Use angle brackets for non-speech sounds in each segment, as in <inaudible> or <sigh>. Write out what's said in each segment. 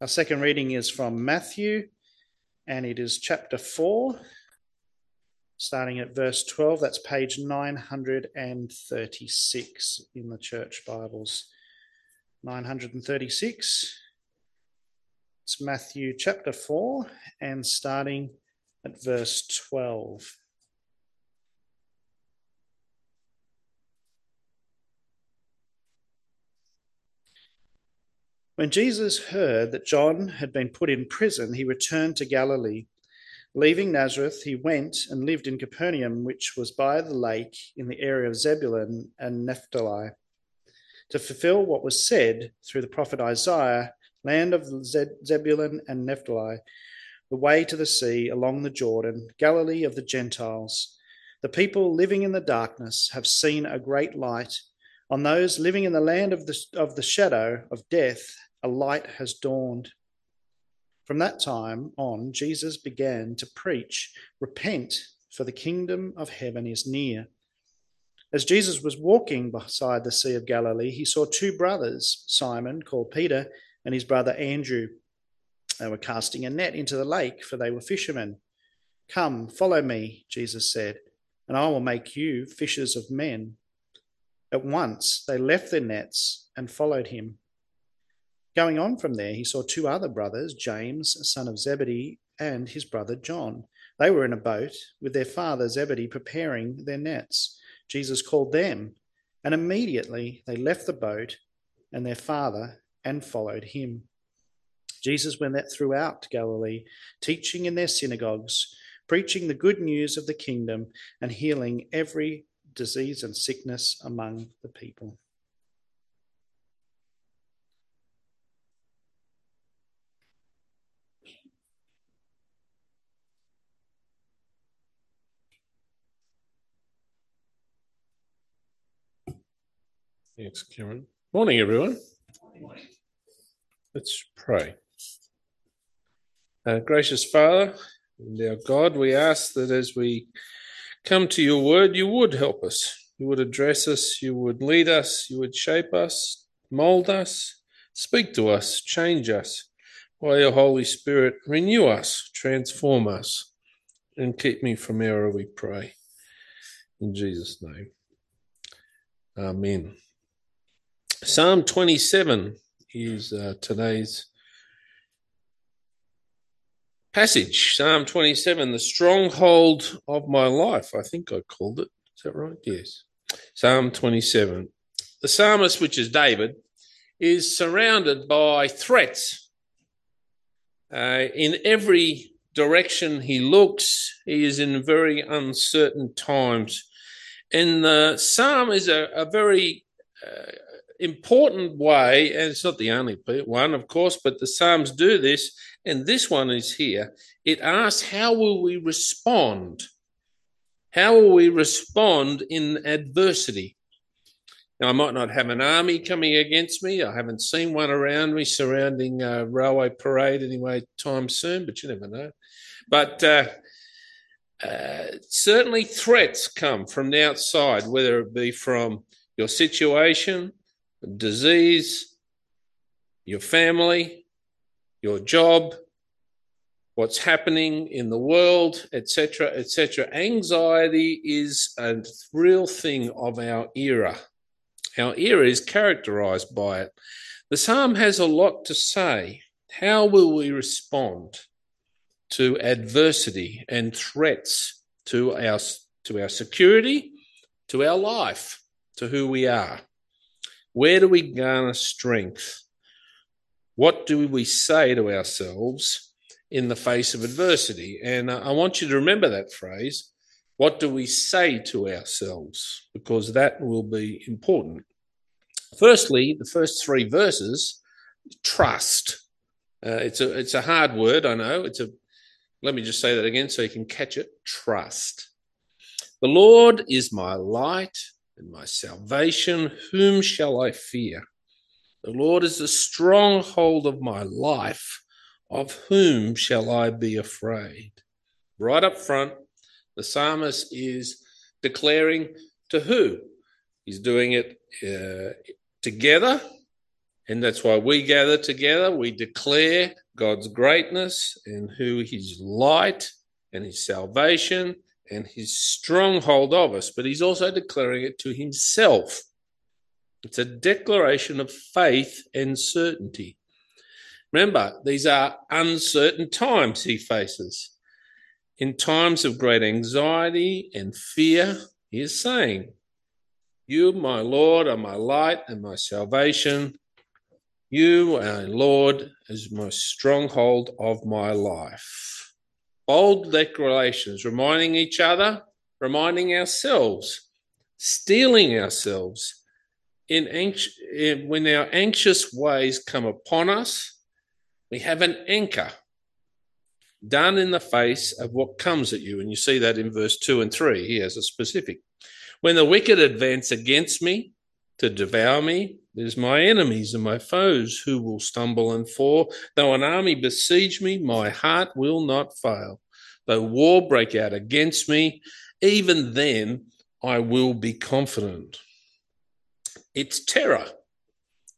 Our second reading is from Matthew, and it is chapter 4, starting at verse 12. That's page 936 in the church Bibles. 936. It's Matthew chapter 4, and starting at verse 12. When Jesus heard that John had been put in prison, he returned to Galilee. Leaving Nazareth, he went and lived in Capernaum, which was by the lake in the area of Zebulun and Naphtali, to fulfill what was said through the prophet Isaiah land of Zebulun and Naphtali, the way to the sea along the Jordan, Galilee of the Gentiles. The people living in the darkness have seen a great light. On those living in the land of the, of the shadow of death, a light has dawned. From that time on, Jesus began to preach, Repent, for the kingdom of heaven is near. As Jesus was walking beside the Sea of Galilee, he saw two brothers, Simon, called Peter, and his brother Andrew. They were casting a net into the lake, for they were fishermen. Come, follow me, Jesus said, and I will make you fishers of men. At once they left their nets and followed him. Going on from there, he saw two other brothers, James, son of Zebedee, and his brother John. They were in a boat with their father Zebedee preparing their nets. Jesus called them, and immediately they left the boat and their father and followed him. Jesus went throughout Galilee, teaching in their synagogues, preaching the good news of the kingdom, and healing every disease and sickness among the people. Thanks, Karen. Morning, everyone. Let's pray. Uh, gracious Father and our God, we ask that as we come to your word, you would help us. You would address us. You would lead us. You would shape us, mold us, speak to us, change us. By your Holy Spirit, renew us, transform us, and keep me from error, we pray. In Jesus' name. Amen. Psalm 27 is uh, today's passage. Psalm 27, the stronghold of my life. I think I called it. Is that right? Yes. Psalm 27. The psalmist, which is David, is surrounded by threats. Uh, in every direction he looks, he is in very uncertain times. And the psalm is a, a very uh, important way, and it's not the only one, of course, but the Psalms do this, and this one is here. It asks, How will we respond? How will we respond in adversity? Now, I might not have an army coming against me. I haven't seen one around me surrounding a railway parade anyway time soon, but you never know. But uh, uh, certainly threats come from the outside, whether it be from your situation, disease, your family, your job, what's happening in the world, etc., etc. Anxiety is a real thing of our era. Our era is characterized by it. The psalm has a lot to say. How will we respond to adversity and threats to our, to our security, to our life, to who we are? Where do we garner strength? What do we say to ourselves in the face of adversity? And uh, I want you to remember that phrase. What do we say to ourselves? Because that will be important. Firstly, the first three verses trust. Uh, it's a it's a hard word, I know. It's a let me just say that again so you can catch it. Trust. The Lord is my light and my salvation, whom shall I fear? The Lord is the stronghold of my life. Of whom shall I be afraid? Right up front, the psalmist is declaring to who? He's doing it uh, together And that's why we gather together. We declare God's greatness and who his light and his salvation and his stronghold of us, but he's also declaring it to himself. It's a declaration of faith and certainty. Remember, these are uncertain times he faces. In times of great anxiety and fear, he is saying, You, my Lord, are my light and my salvation. You, our Lord, is my stronghold of my life. Bold declarations, reminding each other, reminding ourselves, steeling ourselves in, anx- in when our anxious ways come upon us. We have an anchor done in the face of what comes at you. And you see that in verse 2 and 3. He has a specific. When the wicked advance against me to devour me, there's my enemies and my foes who will stumble and fall. Though an army besiege me, my heart will not fail. Though war break out against me, even then I will be confident. It's terror,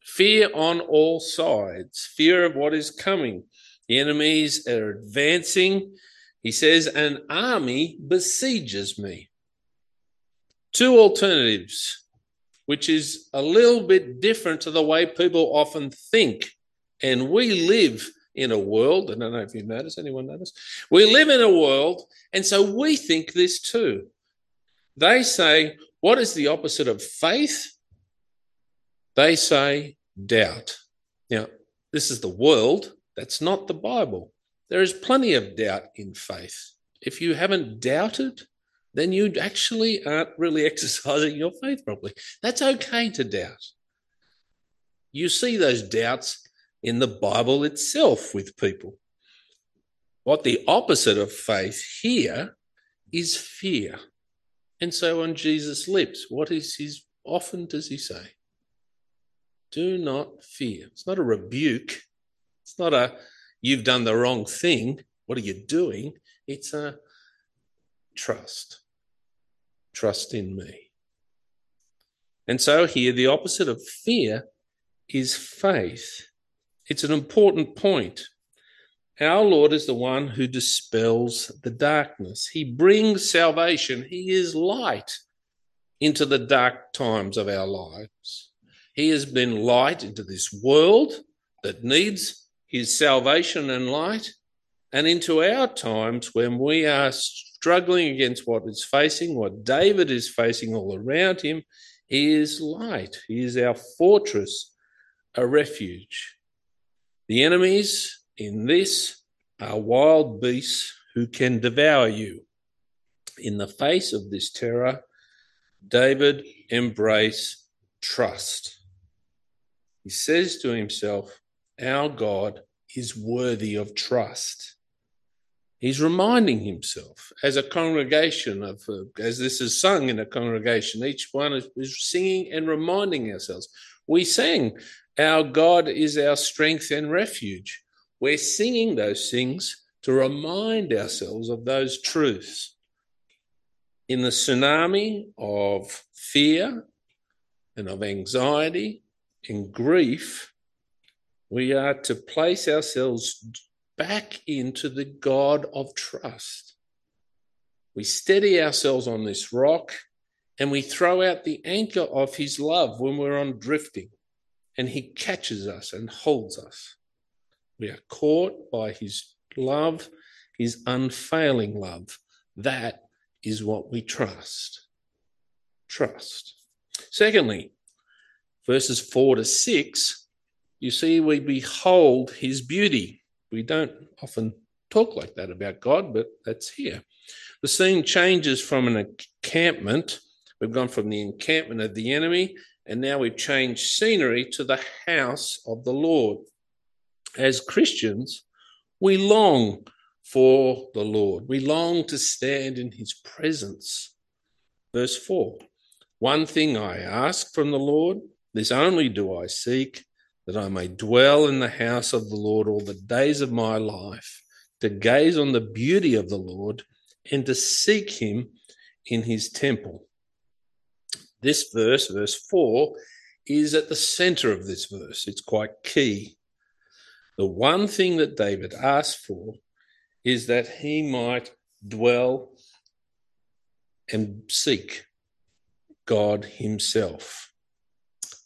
fear on all sides, fear of what is coming. The enemies are advancing. He says, An army besieges me. Two alternatives which is a little bit different to the way people often think. And we live in a world, I don't know if you notice, anyone notice? We live in a world, and so we think this too. They say, What is the opposite of faith? They say doubt. Now, this is the world, that's not the Bible. There is plenty of doubt in faith. If you haven't doubted, then you actually aren't really <laughs> exercising your faith properly. That's okay to doubt. You see those doubts in the Bible itself with people. What the opposite of faith here is fear. And so on Jesus' lips, what is his often does he say? Do not fear. It's not a rebuke. It's not a you've done the wrong thing. What are you doing? It's a trust. Trust in me. And so here, the opposite of fear is faith. It's an important point. Our Lord is the one who dispels the darkness. He brings salvation. He is light into the dark times of our lives. He has been light into this world that needs his salvation and light, and into our times when we are struggling against what is facing, what David is facing all around him. He is light, he is our fortress, a refuge. The enemies in this are wild beasts who can devour you. In the face of this terror, David embrace trust. He says to himself, Our God is worthy of trust. He's reminding himself as a congregation of, uh, as this is sung in a congregation, each one is, is singing and reminding ourselves. We sang, Our God is our strength and refuge. We're singing those things to remind ourselves of those truths. In the tsunami of fear and of anxiety and grief, we are to place ourselves back into the God of trust. We steady ourselves on this rock and we throw out the anchor of his love when we're on drifting, and he catches us and holds us. We are caught by his love, his unfailing love. That is what we trust. Trust. Secondly, verses four to six, you see, we behold his beauty. We don't often talk like that about God, but that's here. The scene changes from an encampment. We've gone from the encampment of the enemy, and now we've changed scenery to the house of the Lord. As Christians, we long for the Lord. We long to stand in his presence. Verse 4 One thing I ask from the Lord, this only do I seek that I may dwell in the house of the Lord all the days of my life, to gaze on the beauty of the Lord and to seek him in his temple. This verse, verse 4, is at the center of this verse. It's quite key. The one thing that David asked for is that he might dwell and seek God Himself.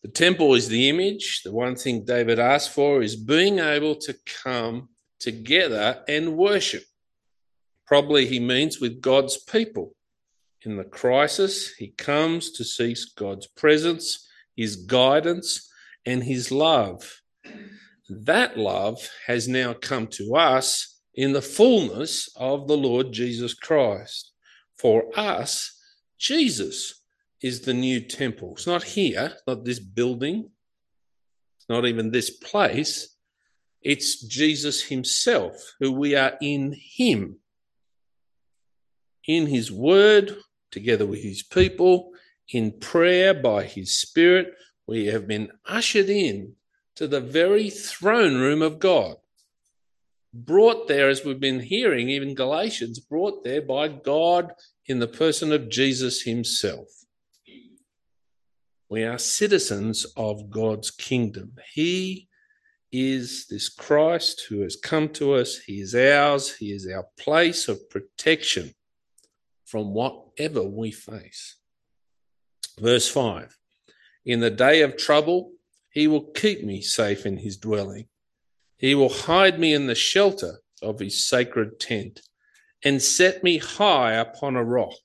The temple is the image. The one thing David asked for is being able to come together and worship. Probably he means with God's people. In the crisis, he comes to seek God's presence, his guidance, and his love. That love has now come to us in the fullness of the Lord Jesus Christ. For us, Jesus is the new temple. It's not here, not this building, it's not even this place. It's Jesus himself, who we are in him, in his word, together with his people, in prayer by his spirit. We have been ushered in to the very throne room of God. Brought there, as we've been hearing, even Galatians, brought there by God in the person of Jesus himself. We are citizens of God's kingdom. He is this Christ who has come to us. He is ours. He is our place of protection from whatever we face. Verse 5 In the day of trouble, he will keep me safe in his dwelling. He will hide me in the shelter of his sacred tent and set me high upon a rock.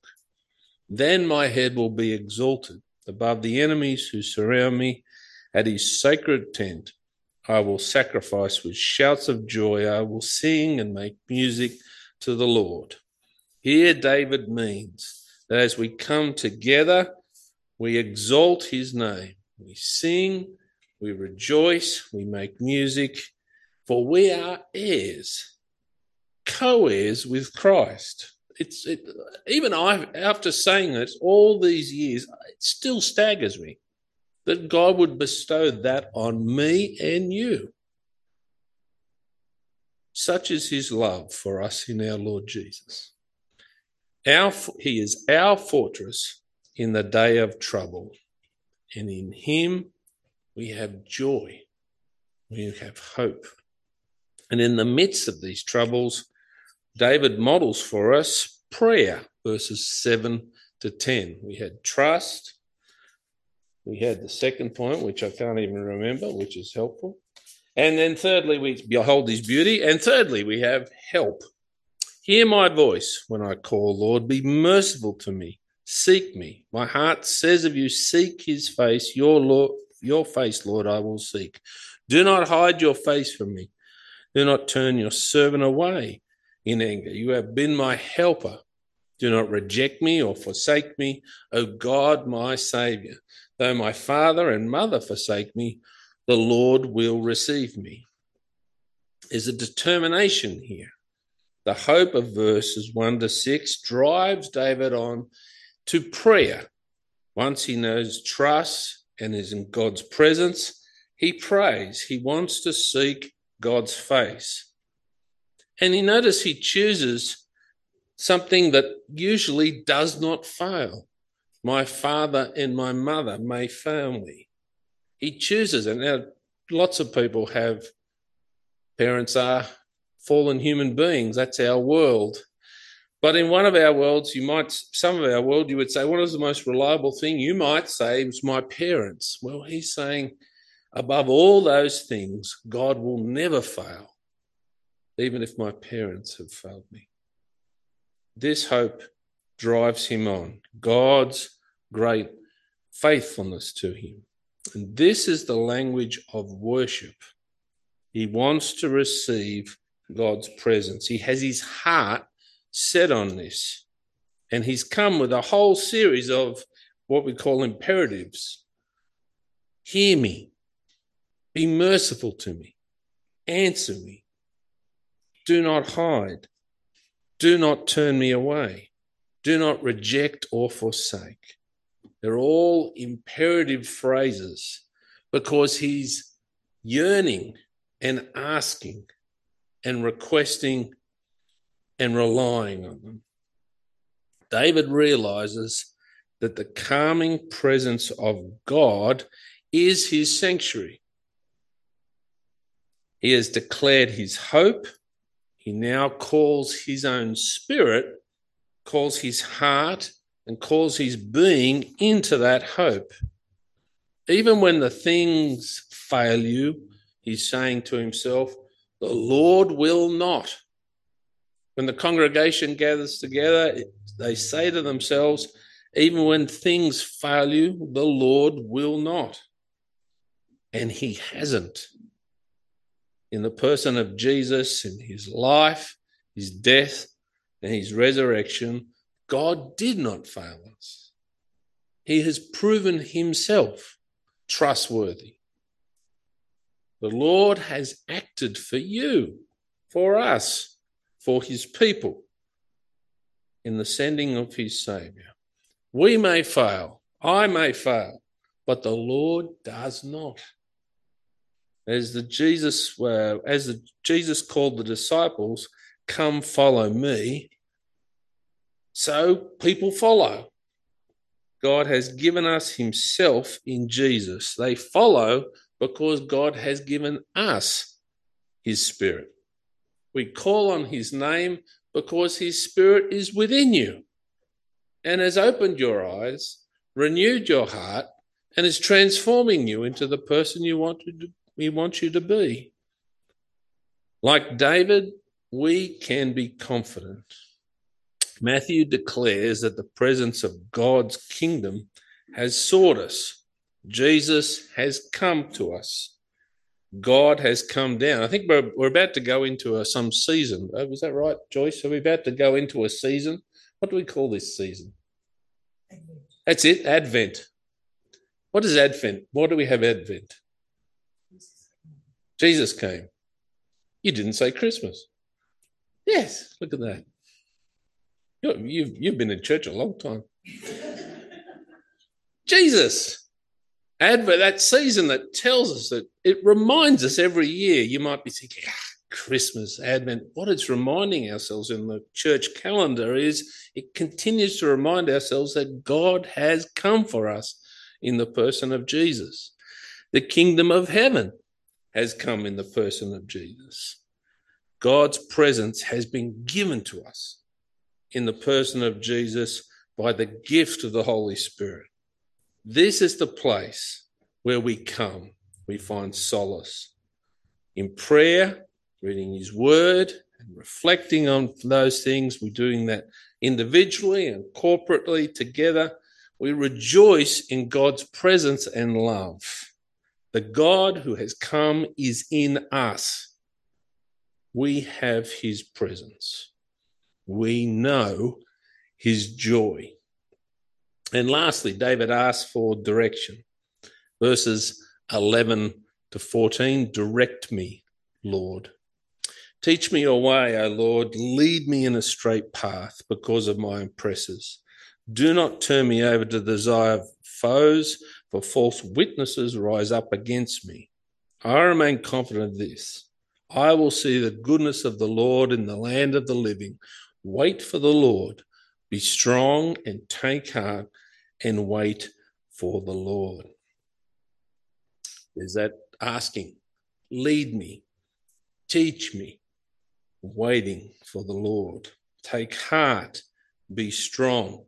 Then my head will be exalted above the enemies who surround me. At his sacred tent, I will sacrifice with shouts of joy. I will sing and make music to the Lord. Here, David means that as we come together, we exalt his name. We sing, we rejoice, we make music, for we are heirs, co heirs with Christ it's it, even I, after saying this all these years, still staggers me that God would bestow that on me and you. Such is His love for us in our Lord Jesus. Our, he is our fortress in the day of trouble, and in Him we have joy, we have hope. And in the midst of these troubles, David models for us prayer, verses 7 to 10. We had trust. We had the second point, which I can't even remember, which is helpful. And then thirdly, we behold his beauty. And thirdly, we have help. Hear my voice when I call, Lord. Be merciful to me. Seek me. My heart says of you, seek his face. Your Lord, your face, Lord, I will seek. Do not hide your face from me. Do not turn your servant away in anger. You have been my helper. Do not reject me or forsake me, O God, my Saviour. Though my father and mother forsake me, the Lord will receive me. There's a determination here. The hope of verses 1 to 6 drives David on to prayer. Once he knows trust and is in God's presence, he prays. He wants to seek God's face. And you notice he chooses something that usually does not fail. My father and my mother may fail me. He chooses it. Now, lots of people have parents are fallen human beings. That's our world. But in one of our worlds, you might, some of our world, you would say, what is the most reliable thing? You might say it's my parents. Well, he's saying, above all those things, God will never fail even if my parents have failed me. This hope drives him on, God's great faithfulness to him. And this is the language of worship. He wants to receive God's presence. He has his heart set on this. And he's come with a whole series of what we call imperatives. Hear me. Be merciful to me. Answer me. Do not hide. Do not turn me away. Do not reject or forsake. They're all imperative phrases because he's yearning and asking and requesting and relying on them. David realizes that the calming presence of God is his sanctuary. He has declared his hope. He now calls his own spirit, calls his heart, and calls his being into that hope. Even when the things fail you, he's saying to himself, The Lord will not. When the congregation gathers together, they say to themselves, Even when things fail you, the Lord will not. And he hasn't. In the person of Jesus, in his life, his death, and his resurrection, God did not fail us. He has proven himself trustworthy. The Lord has acted for you, for us, for his people in the sending of his Savior. We may fail, I may fail, but the Lord does not. As the Jesus, uh, as the, Jesus called the disciples, "Come, follow me." So people follow. God has given us Himself in Jesus. They follow because God has given us His Spirit. We call on His name because His Spirit is within you and has opened your eyes, renewed your heart, and is transforming you into the person you want to He wants you to be. Like David, we can be confident. Matthew declares that the presence of God's kingdom has sought us. Jesus has come to us. God has come down. I think we're, we're about to go into a, some season. Oh, was that right, Joyce? Are we about to go into a season? What do we call this season? Advent. That's it, Advent. What is Advent? Why do we have Advent? Jesus came. You didn't say Christmas. Yes, look at that. You've, you've been in church a long time. <laughs> Jesus. Advent, that season that tells us that it reminds us every year. You might be thinking, ah, Christmas, Advent. What it's reminding ourselves in the church calendar is it continues to remind ourselves that God has come for us in the person of Jesus. The kingdom of heaven has come in the person of Jesus. God's presence has been given to us in the person of Jesus by the gift of the Holy Spirit. This is the place where we come, we find solace in prayer, reading His Word, and reflecting on those things. We're doing that individually and corporately together. We rejoice in God's presence and love. The God who has come is in us. We have His presence we know his joy. And lastly, David asks for direction. Verses 11 to 14 Direct me, Lord. Teach me your way, O Lord. Lead me in a straight path because of my oppressors. Do not turn me over to the desire of foes, for false witnesses rise up against me. I remain confident of this. I will see the goodness of the Lord in the land of the living. Wait for the Lord. Be strong and take heart and wait for the Lord. Is that asking, lead me, teach me, waiting for the Lord. Take heart, be strong,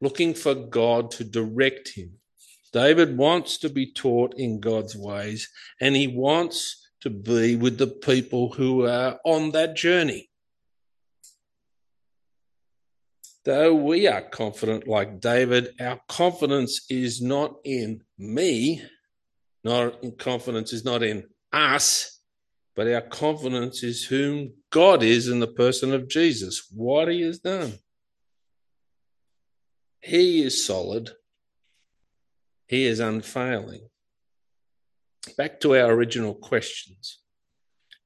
looking for God to direct him. David wants to be taught in God's ways and he wants to be with the people who are on that journey. Though we are confident like David, our confidence is not in me, not in confidence is not in us, but our confidence is whom God is in the person of Jesus, what he has done. He is solid. He is unfailing. Back to our original questions.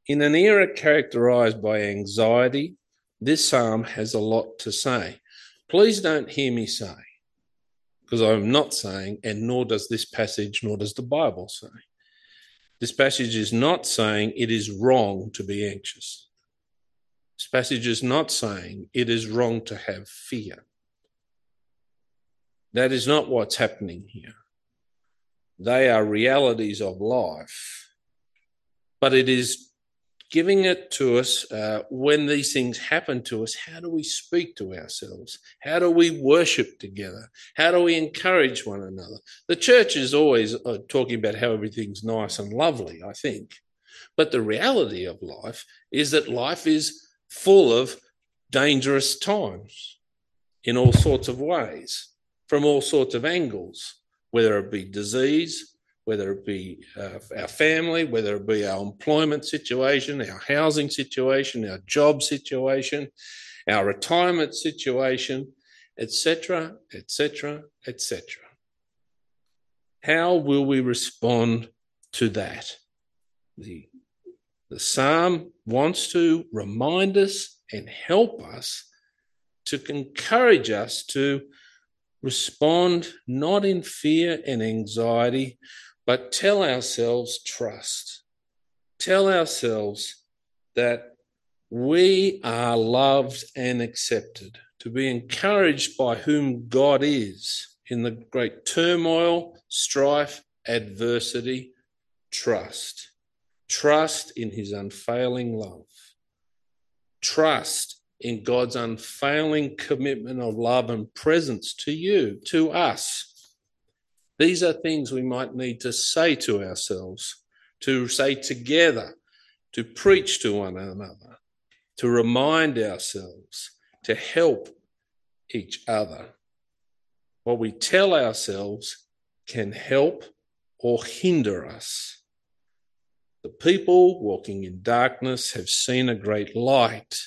In an era characterized by anxiety, this psalm has a lot to say. Please don't hear me say, because I'm not saying, and nor does this passage, nor does the Bible say. This passage is not saying it is wrong to be anxious. This passage is not saying it is wrong to have fear. That is not what's happening here. They are realities of life. But it is giving it to us uh, when these things happen to us. How do we speak to ourselves? How do we worship together? How do we encourage one another? The church is always uh, talking about how everything's nice and lovely, I think. But the reality of life is that life is full of dangerous times in all sorts of ways, from all sorts of angles, whether it be disease, whether it be uh, our family, whether it be our employment situation, our housing situation, our job situation, our retirement situation, etc., etc., etc. How will we respond to that? The, the psalm wants to remind us and help us to encourage us to respond not in fear and anxiety, but tell ourselves trust. Tell ourselves that we are loved and accepted, to be encouraged by whom God is in the great turmoil, strife, adversity. Trust. Trust in his unfailing love. Trust in God's unfailing commitment of love and presence to you, to us. These are things we might need to say to ourselves, to say together, to preach to one another, to remind ourselves, to help each other. What we tell ourselves can help or hinder us. The people walking in darkness have seen a great light.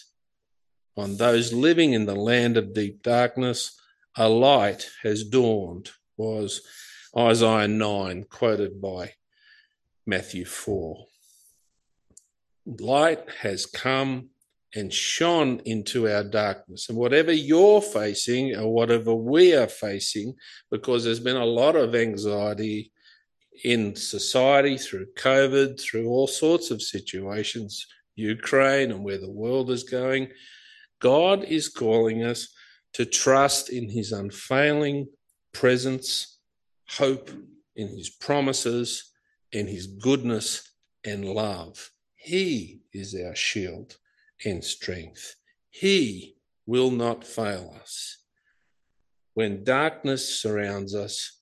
On those living in the land of deep darkness, a light has dawned, was Isaiah 9, quoted by Matthew 4. Light has come and shone into our darkness. And whatever you're facing or whatever we are facing, because there's been a lot of anxiety in society through COVID, through all sorts of situations, Ukraine and where the world is going, God is calling us to trust in his unfailing presence hope in his promises, in his goodness and love. He is our shield and strength. He will not fail us. When darkness surrounds us,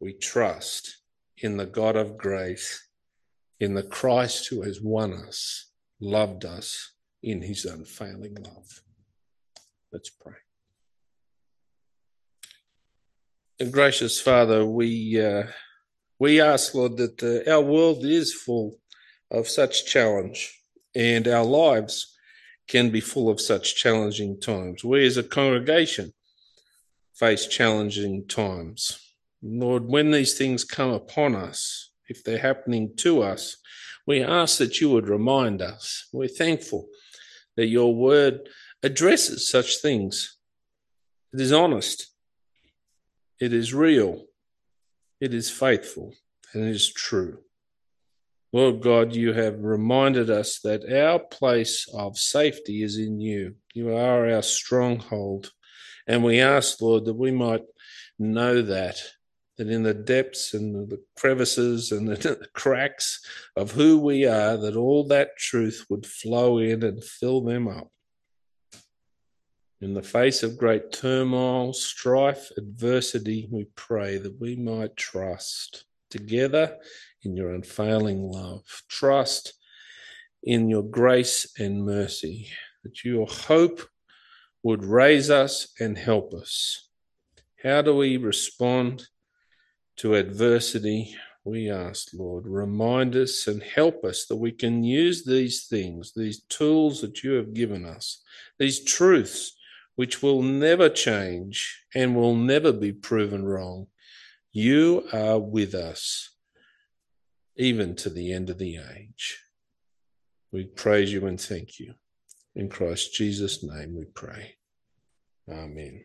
we trust in the God of grace, in the Christ who has won us, loved us in his unfailing love. Let's pray. And gracious Father, we uh, we ask, Lord, that our world is full of such challenge, and our lives can be full of such challenging times. We, as a congregation, face challenging times. Lord, when these things come upon us, if they're happening to us, we ask that you would remind us. We're thankful that your word addresses such things. It is honest it is real, it is faithful, and it is true. Lord God, you have reminded us that our place of safety is in you. You are our stronghold. And we ask, Lord, that we might know that, that in the depths and the crevices and the <laughs> cracks of who we are, that all that truth would flow in and fill them up. In the face of great turmoil, strife, adversity, we pray that we might trust together in your unfailing love. Trust in your grace and mercy, that your hope would raise us and help us. How do we respond to adversity? We ask, Lord, remind us and help us that we can use these things, these tools that you have given us, these truths which will never change and will never be proven wrong. You are with us, even to the end of the age. We praise you and thank you. In Christ Jesus' name we pray. Amen.